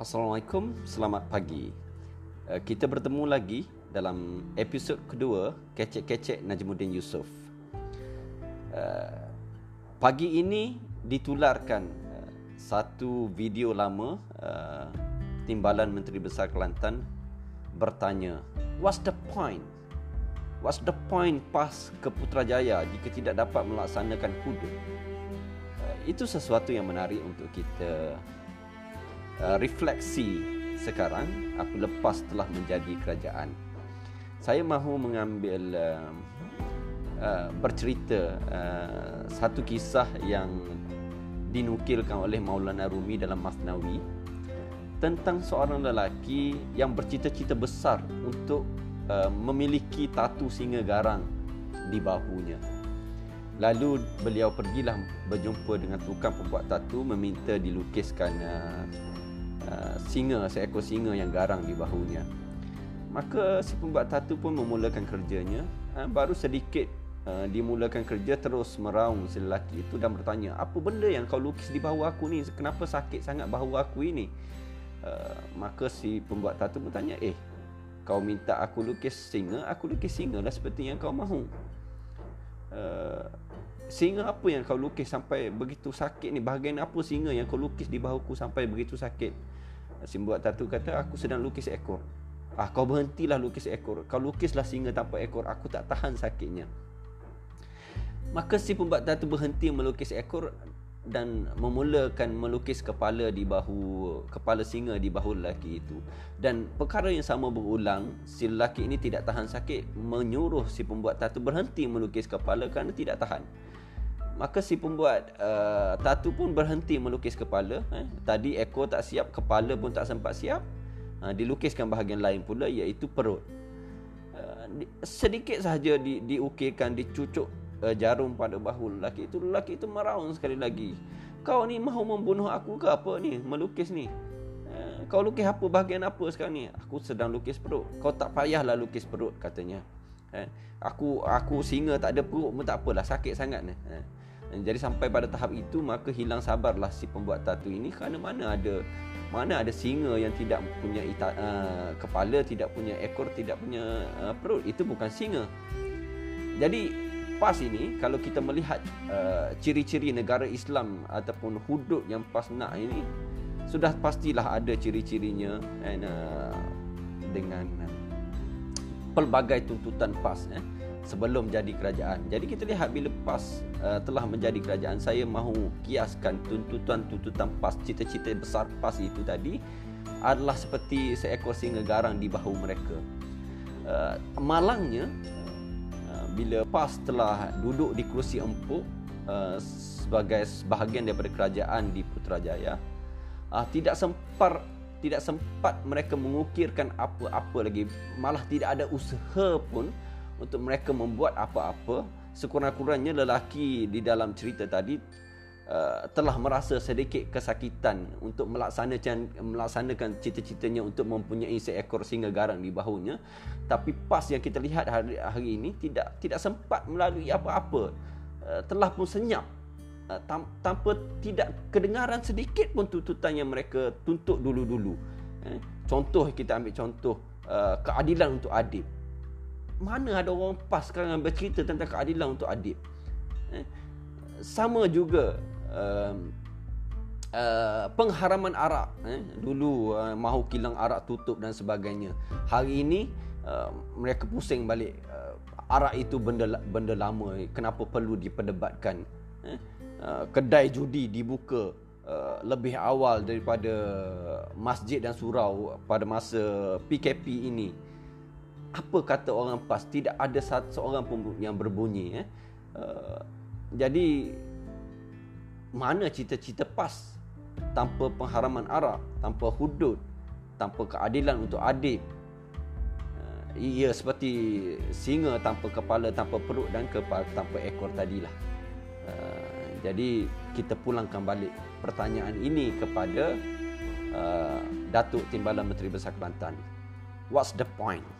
Assalamualaikum, selamat pagi. Eh, kita bertemu lagi dalam episod kedua Kecek-Kecek Najmuddin Yusof. Eh, pagi ini ditularkan eh, satu video lama Timbalan Menteri Besar Kelantan bertanya, "What's the point? What's the point PAS ke Putrajaya jika tidak dapat melaksanakan hudud?" Itu sesuatu yang menarik untuk kita Uh, refleksi sekarang aku lepas telah menjadi kerajaan. Saya mahu mengambil uh, uh, bercerita uh, satu kisah yang dinukilkan oleh Maulana Rumi dalam Masnawi tentang seorang lelaki yang bercita-cita besar untuk uh, memiliki tatu singa garang di bahunya. Lalu beliau pergilah berjumpa dengan tukang pembuat tatu meminta dilukiskan uh, Uh, singa seekor singa yang garang di bahunya. Maka si pembuat tatu pun memulakan kerjanya uh, baru sedikit uh, dimulakan kerja terus meraung si lelaki itu dan bertanya apa benda yang kau lukis di bahu aku ni? Kenapa sakit sangat bahu aku ini? Maka si pembuat tatu bertanya eh kau minta aku lukis singa? Aku lukis singa lah seperti yang kau mahu singa apa yang kau lukis sampai begitu sakit ni? Bahagian apa singa yang kau lukis di bahuku sampai begitu sakit? Si buat tatu kata aku sedang lukis ekor. Ah kau berhentilah lukis ekor. Kau lukislah singa tanpa ekor. Aku tak tahan sakitnya. Maka si pembuat tatu berhenti melukis ekor dan memulakan melukis kepala di bahu kepala singa di bahu lelaki itu. Dan perkara yang sama berulang si lelaki ini tidak tahan sakit menyuruh si pembuat tatu berhenti melukis kepala kerana tidak tahan maka si pembuat uh, tatu pun berhenti melukis kepala eh. tadi ekor tak siap kepala pun tak sempat siap. Uh, dilukiskan bahagian lain pula iaitu perut. Uh, sedikit sahaja di, diukirkan dicucuk uh, jarum pada bahu lelaki itu. Lelaki itu meraung sekali lagi. Kau ni mahu membunuh aku ke apa ni? Melukis ni. Uh, kau lukis apa bahagian apa sekarang ni? Aku sedang lukis perut. Kau tak payahlah lukis perut katanya. Eh, aku aku singa tak ada perut pun tak apalah sakit sangat ni. Eh. Jadi sampai pada tahap itu maka hilang sabarlah si pembuat tatu ini kerana mana ada mana ada singa yang tidak punya ita, uh, kepala, tidak punya ekor, tidak punya uh, perut. Itu bukan singa. Jadi PAS ini kalau kita melihat uh, ciri-ciri negara Islam ataupun hudud yang PAS nak ini sudah pastilah ada ciri-cirinya and, uh, dengan uh, pelbagai tuntutan PAS eh sebelum jadi kerajaan. Jadi kita lihat bila PAS uh, telah menjadi kerajaan, saya mahu kiaskan tuntutan-tuntutan PAS, cita-cita besar PAS itu tadi adalah seperti seekor singa garang di bahu mereka. Uh, malangnya uh, bila PAS telah duduk di kerusi empuk uh, sebagai sebahagian daripada kerajaan di Putrajaya, uh, tidak sempat tidak sempat mereka mengukirkan apa-apa lagi malah tidak ada usaha pun untuk mereka membuat apa-apa sekurang-kurangnya lelaki di dalam cerita tadi uh, telah merasa sedikit kesakitan untuk melaksanakan melaksanakan cita-citanya untuk mempunyai seekor singa garang di bahunya. Tapi pas yang kita lihat hari, hari ini tidak tidak sempat melalui apa-apa. Uh, telah pun senyap. Uh, tanpa tidak kedengaran sedikit pun tuntutan yang mereka tuntut dulu-dulu. Eh, contoh kita ambil contoh uh, keadilan untuk adib mana ada orang pas sekarang bercerita tentang keadilan untuk adib eh? sama juga um, uh, pengharaman arak eh? dulu uh, mahu kilang arak tutup dan sebagainya hari ini uh, mereka pusing balik uh, arak itu benda benda lama kenapa perlu diperdebatkan eh? uh, kedai judi dibuka Uh, lebih awal daripada masjid dan surau pada masa PKP ini apa kata orang PAS tidak ada satu seorang pun yang berbunyi eh. Uh, jadi mana cita-cita PAS tanpa pengharaman arak, tanpa hudud, tanpa keadilan untuk adib. Uh, ia seperti singa tanpa kepala, tanpa perut dan kepala tanpa ekor tadilah. Uh, jadi kita pulangkan balik pertanyaan ini kepada uh, Datuk Timbalan Menteri Besar Kelantan. What's the point?